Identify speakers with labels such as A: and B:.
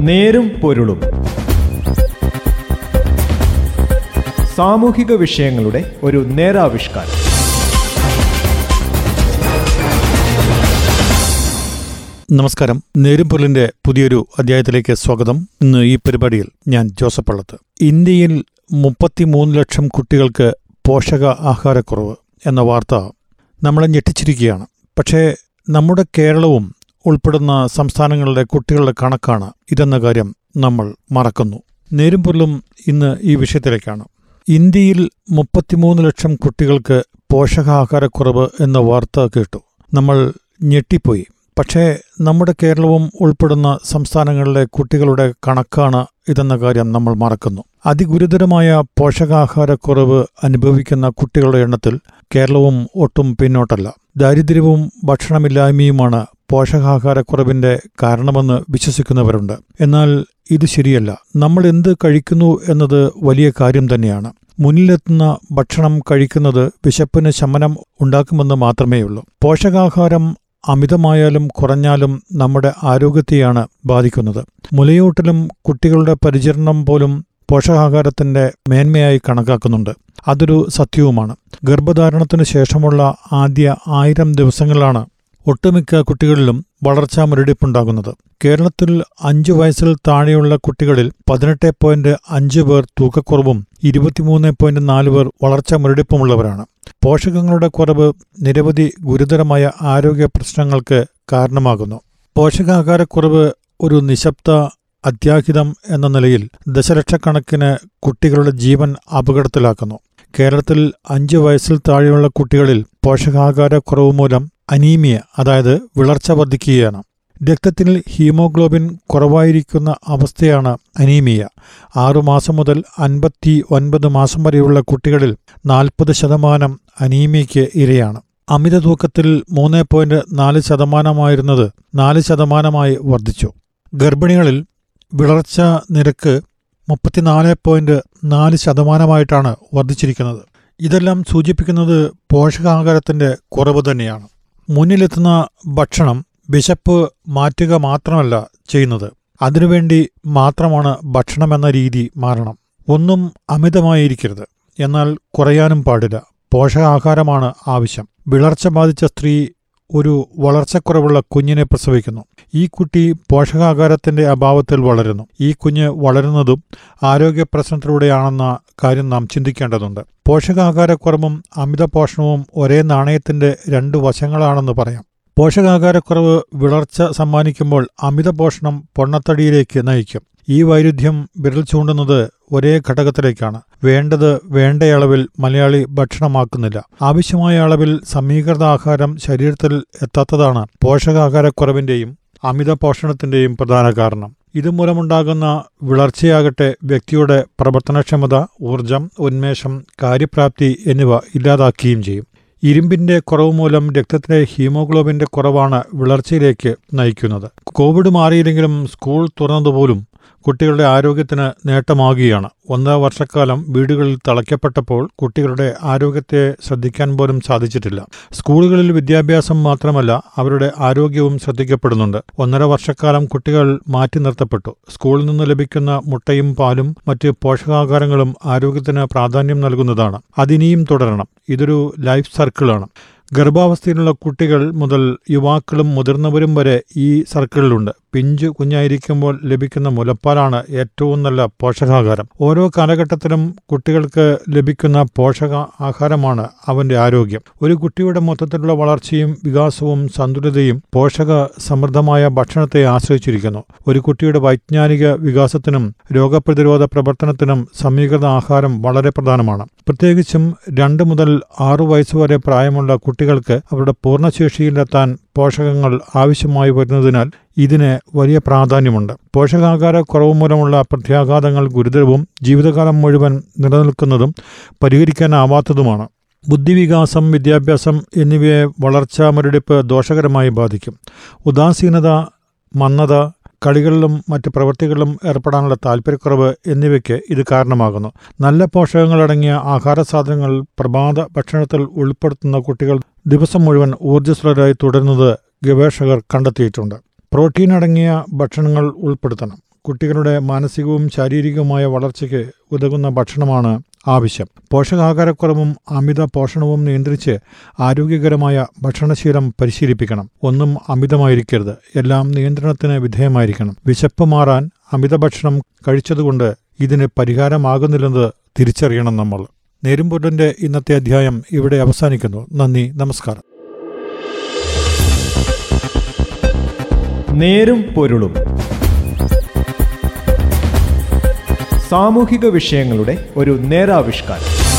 A: നേരും പൊരുളും. സാമൂഹിക വിഷയങ്ങളുടെ ഒരു നേരാവിഷ്കാരം.
B: നമസ്കാരം. നേരും പൊരുളിന്റെ പുതിയൊരു അധ്യായത്തിലേക്ക് സ്വാഗതം. ഇന്ന് ഈ പരിപാടിയിൽ ഞാൻ ജോസഫ് പള്ളത്ത്. ഇന്ത്യയിൽ മുപ്പത്തിമൂന്ന് ലക്ഷം കുട്ടികൾക്ക് പോഷക ആഹാരക്കുറവ് എന്ന വാർത്ത നമ്മളെ ഞെട്ടിച്ചിരിക്കുകയാണ്. പക്ഷേ നമ്മുടെ കേരളവും ഉൾപ്പെടുന്ന സംസ്ഥാനങ്ങളിലെ കുട്ടികളുടെ കണക്കാണ് ഇതെന്ന കാര്യം നമ്മൾ മറക്കുന്നു. നേരുംപൊല്ലും ഇന്ന് ഈ വിഷയത്തിലേക്കാണ്. ഇന്ത്യയിൽ മുപ്പത്തിമൂന്ന് ലക്ഷം കുട്ടികൾക്ക് പോഷകാഹാരക്കുറവ് എന്ന വാർത്ത കേട്ടു. നമ്മൾ ഞെട്ടിപ്പോയി. പക്ഷേ നമ്മുടെ കേരളവും ഉൾപ്പെടുന്ന സംസ്ഥാനങ്ങളിലെ കുട്ടികളുടെ കണക്കാണ് ഇതെന്ന കാര്യം നമ്മൾ മറക്കുന്നു. അതിഗുരുതരമായ പോഷകാഹാരക്കുറവ് അനുഭവിക്കുന്ന കുട്ടികളുടെ എണ്ണത്തിൽ കേരളവും ഒട്ടും പിന്നോട്ടല്ല. ദാരിദ്ര്യവും ഭക്ഷണമില്ലായ്മയുമാണ് പോഷകാഹാരക്കുറവിന്റെ കാരണമെന്ന് വിശ്വസിക്കുന്നവരുണ്ട്. എന്നാൽ ഇത് ശരിയല്ല. നമ്മൾ എന്ത് കഴിക്കുന്നു എന്നത് വലിയ കാര്യം തന്നെയാണ്. മുന്നിലെത്തുന്ന ഭക്ഷണം കഴിക്കുന്നത് വിശപ്പിന് ശമനം ഉണ്ടാക്കുമെന്ന് മാത്രമേയുള്ളൂ. പോഷകാഹാരം അമിതമായാലും കുറഞ്ഞാലും നമ്മുടെ ആരോഗ്യത്തെയാണ് ബാധിക്കുന്നത്. മുലയൂട്ടലും കുട്ടികളുടെ പരിചരണം പോലും പോഷകാഹാരത്തിന്റെ മേന്മയായി കണക്കാക്കുന്നുണ്ട്. അതൊരു സത്യവുമാണ്. ഗർഭധാരണത്തിന് ശേഷമുള്ള ആദ്യ ആയിരം ദിവസങ്ങളിലാണ് ഒട്ടുമിക്ക കുട്ടികളിലും വളർച്ചാ മുരടിപ്പുണ്ടാകുന്നത്. കേരളത്തിൽ അഞ്ചു വയസ്സിൽ താഴെയുള്ള കുട്ടികളിൽ പതിനെട്ട് പോയിന്റ് അഞ്ച് പേർ തൂക്കക്കുറവും ഇരുപത്തിമൂന്ന് പോയിന്റ് നാല് പേർ വളർച്ചാ മുരടിപ്പുമുള്ളവരാണ്. പോഷകങ്ങളുടെ കുറവ് നിരവധി ഗുരുതരമായ ആരോഗ്യ പ്രശ്നങ്ങൾക്ക് കാരണമാകുന്നു. പോഷകാഹാരക്കുറവ് ഒരു നിശബ്ദ അത്യാഹിതം എന്ന നിലയിൽ ദശലക്ഷക്കണക്കിന് കുട്ടികളുടെ ജീവൻ അപകടത്തിലാക്കുന്നു. കേരളത്തിൽ അഞ്ച് വയസ്സിൽ താഴെയുള്ള കുട്ടികളിൽ പോഷകാഹാരക്കുറവ് മൂലം അനീമിയ അതായത് വിളർച്ച വർദ്ധിക്കുകയാണ്. രക്തത്തിൽ ഹീമോഗ്ലോബിൻ കുറവായിരിക്കുന്ന അവസ്ഥയാണ് അനീമിയ. ആറുമാസം മുതൽ അൻപത്തി ഒൻപത് മാസം വരെയുള്ള കുട്ടികളിൽ നാൽപ്പത് ശതമാനം അനീമിയയ്ക്ക് ഇരയാണ്. അമിത തൂക്കത്തിൽ മൂന്ന് പോയിന്റ് നാല് ശതമാനമായിരുന്നത് നാല് ശതമാനമായി വർദ്ധിച്ചു. ഗർഭിണികളിൽ വിളർച്ച നിരക്ക് മുപ്പത്തിനാല് പോയിന്റ് നാല് ശതമാനമായിട്ടാണ് വർദ്ധിച്ചിരിക്കുന്നത്. ഇതെല്ലാം സൂചിപ്പിക്കുന്നത് പോഷകാഹാരത്തിന്റെ കുറവ് തന്നെയാണ്. മുന്നിലെത്തുന്ന ഭക്ഷണം വിശപ്പ് മാറ്റുക മാത്രമല്ല ചെയ്യുന്നത്. അതിനുവേണ്ടി മാത്രമാണ് ഭക്ഷണമെന്ന രീതി മാറണം. ഒന്നും അമിതമായിരിക്കരുത്. എന്നാൽ കുറയാനും പാടില്ല. പോഷകാഹാരമാണ് ആവശ്യം. വിളർച്ച ബാധിച്ച സ്ത്രീ ഒരു വളർച്ചക്കുറവുള്ള കുഞ്ഞിനെ പ്രസവിക്കുന്നു. ഈ കുട്ടി പോഷകാഹാരത്തിന്റെ അഭാവത്തിൽ വളരുന്നു. ഈ കുഞ്ഞ് വളരുന്നതും ആരോഗ്യ പ്രശ്നത്തിലൂടെയാണെന്ന കാര്യം നാം ചിന്തിക്കേണ്ടതുണ്ട്. പോഷകാഹാരക്കുറവും അമിത പോഷണവും ഒരേ നാണയത്തിന്റെ രണ്ട് വശങ്ങളാണെന്ന് പറയാം. പോഷകാഹാരക്കുറവ് വിളർച്ച സമ്മാനിക്കുമ്പോൾ അമിത പോഷണം പൊണ്ണത്തടിയിലേക്ക് നയിക്കും. ഈ വൈരുദ്ധ്യം വിരൽ ചൂണ്ടുന്നത് ഒരേ ഘടകത്തിലേക്കാണ്. വേണ്ടത് വേണ്ടയളവിൽ മലയാളി ഭക്ഷണമാക്കുന്നില്ല. ആവശ്യമായ അളവിൽ സമീകൃത ആഹാരം ശരീരത്തിൽ എത്താത്തതാണ് പോഷകാഹാരക്കുറവിന്റെയും അമിത പോഷണത്തിന്റെയും പ്രധാന കാരണം. ഇതുമൂലമുണ്ടാകുന്ന വിളർച്ചയാകട്ടെ വ്യക്തിയുടെ പ്രവർത്തനക്ഷമത ഊർജം ഉന്മേഷം കാര്യപ്രാപ്തി എന്നിവ ഇല്ലാതാക്കുകയും ചെയ്യും. ഇരുമ്പിന്റെ കുറവ് മൂലം രക്തത്തിലെ ഹീമോഗ്ലോബിന്റെ കുറവാണ് വിളർച്ചയിലേക്ക് നയിക്കുന്നത്. കോവിഡ് മാറിയില്ലെങ്കിലും സ്കൂൾ തുറന്നതുപോലും കുട്ടികളുടെ ആരോഗ്യത്തിന് നേട്ടമാകുകയാണ്. ഒന്നര വർഷക്കാലം വീടുകളിൽ തളയ്ക്കപ്പെട്ടപ്പോൾ കുട്ടികളുടെ ആരോഗ്യത്തെ ശ്രദ്ധിക്കാൻ പോലും സാധിച്ചിട്ടില്ല. സ്കൂളുകളിൽ വിദ്യാഭ്യാസം മാത്രമല്ല അവരുടെ ആരോഗ്യവും ശ്രദ്ധിക്കപ്പെടുന്നുണ്ട്. ഒന്നര വർഷക്കാലം കുട്ടികൾ മാറ്റി നിർത്തപ്പെട്ടു. സ്കൂളിൽ നിന്ന് ലഭിക്കുന്ന മുട്ടയും പാലും മറ്റ് പോഷകാഹാരങ്ങളും ആരോഗ്യത്തിന് പ്രാധാന്യം നൽകുന്നതാണ്. അതിനിയും തുടരണം. ഇതൊരു ലൈഫ് സർക്കിളാണ്. ഗർഭാവസ്ഥയിലുള്ള കുട്ടികൾ മുതൽ യുവാക്കളും മുതിർന്നവരും വരെ ഈ സർക്കിളിലുണ്ട്. പിഞ്ചു കുഞ്ഞായിരിക്കുമ്പോൾ ലഭിക്കുന്ന മുലപ്പാലാണ് ഏറ്റവും നല്ല പോഷകാഹാരം. ഓരോ കാലഘട്ടത്തിലും കുട്ടികൾക്ക് ലഭിക്കുന്ന പോഷക ആഹാരമാണ് അവന്റെ ആരോഗ്യം. ഒരു കുട്ടിയുടെ മൊത്തത്തിലുള്ള വളർച്ചയും വികാസവും സന്തുലിതയും പോഷക സമൃദ്ധമായ ഭക്ഷണത്തെ ആശ്രയിച്ചിരിക്കുന്നു. ഒരു കുട്ടിയുടെ വൈജ്ഞാനിക വികാസത്തിനും രോഗപ്രതിരോധ പ്രവർത്തനത്തിനും സമീകൃത ആഹാരം വളരെ പ്രധാനമാണ്. പ്രത്യേകിച്ചും രണ്ട് മുതൽ ആറു വയസ്സുവരെ പ്രായമുള്ള കുട്ടികൾക്ക് അവരുടെ പൂർണശേഷിയിലെത്താൻ പോഷകങ്ങൾ ആവശ്യമായി വരുന്നതിനാൽ ഇതിന് വലിയ പ്രാധാന്യമുണ്ട്. പോഷകാഹാര കുറവ് മൂലമുള്ള പ്രത്യാഘാതങ്ങൾ ഗുരുതരവും ജീവിതകാലം മുഴുവൻ നിലനിൽക്കുന്നതും പരിഹരിക്കാനാവാത്തതുമാണ്. ബുദ്ധിവികാസം വിദ്യാഭ്യാസം എന്നിവയെ വളർച്ചാ മുരടിപ്പ് ദോഷകരമായി ബാധിക്കും. ഉദാസീനത മന്നത കളികളിലും മറ്റ് പ്രവൃത്തികളിലും ഏർപ്പെടാനുള്ള താൽപ്പര്യക്കുറവ് എന്നിവയ്ക്ക് ഇത് കാരണമാകുന്നു. നല്ല പോഷകങ്ങളടങ്ങിയ ആഹാര സാധനങ്ങൾ പ്രഭാത ഭക്ഷണത്തിൽ ഉൾപ്പെടുത്തുന്ന കുട്ടികൾ ദിവസം മുഴുവൻ ഊർജസ്വലരായി തുടരുന്നത് ഗവേഷകർ കണ്ടെത്തിയിട്ടുണ്ട്. പ്രോട്ടീൻ അടങ്ങിയ ഭക്ഷണങ്ങൾ ഉൾപ്പെടുത്തണം. കുട്ടികളുടെ മാനസികവും ശാരീരികവുമായ വളർച്ചയ്ക്ക് ഉതകുന്ന ഭക്ഷണമാണ് ആവശ്യം. പോഷകാഹാരക്കുറവും അമിത പോഷണവും നിയന്ത്രിച്ച് ആരോഗ്യകരമായ ഭക്ഷണശീലം പരിശീലിപ്പിക്കണം. ഒന്നും അമിതമായിരിക്കരുത്. എല്ലാം നിയന്ത്രണത്തിന് വിധേയമായിരിക്കണം. വിശപ്പ് മാറാൻ അമിത ഭക്ഷണം കഴിച്ചതുകൊണ്ട് ഇതിന് പരിഹാരമാകുന്നില്ലെന്ന് തിരിച്ചറിയണം നമ്മൾ. നേരുംപൊരുളിന്റെ ഇന്നത്തെ അധ്യായം ഇവിടെ അവസാനിക്കുന്നു. നന്ദി നമസ്കാരം.
A: നേരും പൊരുളും സാമൂഹിക വിഷയങ്ങളുടെ ഒരു നേരാവിഷ്കാരം.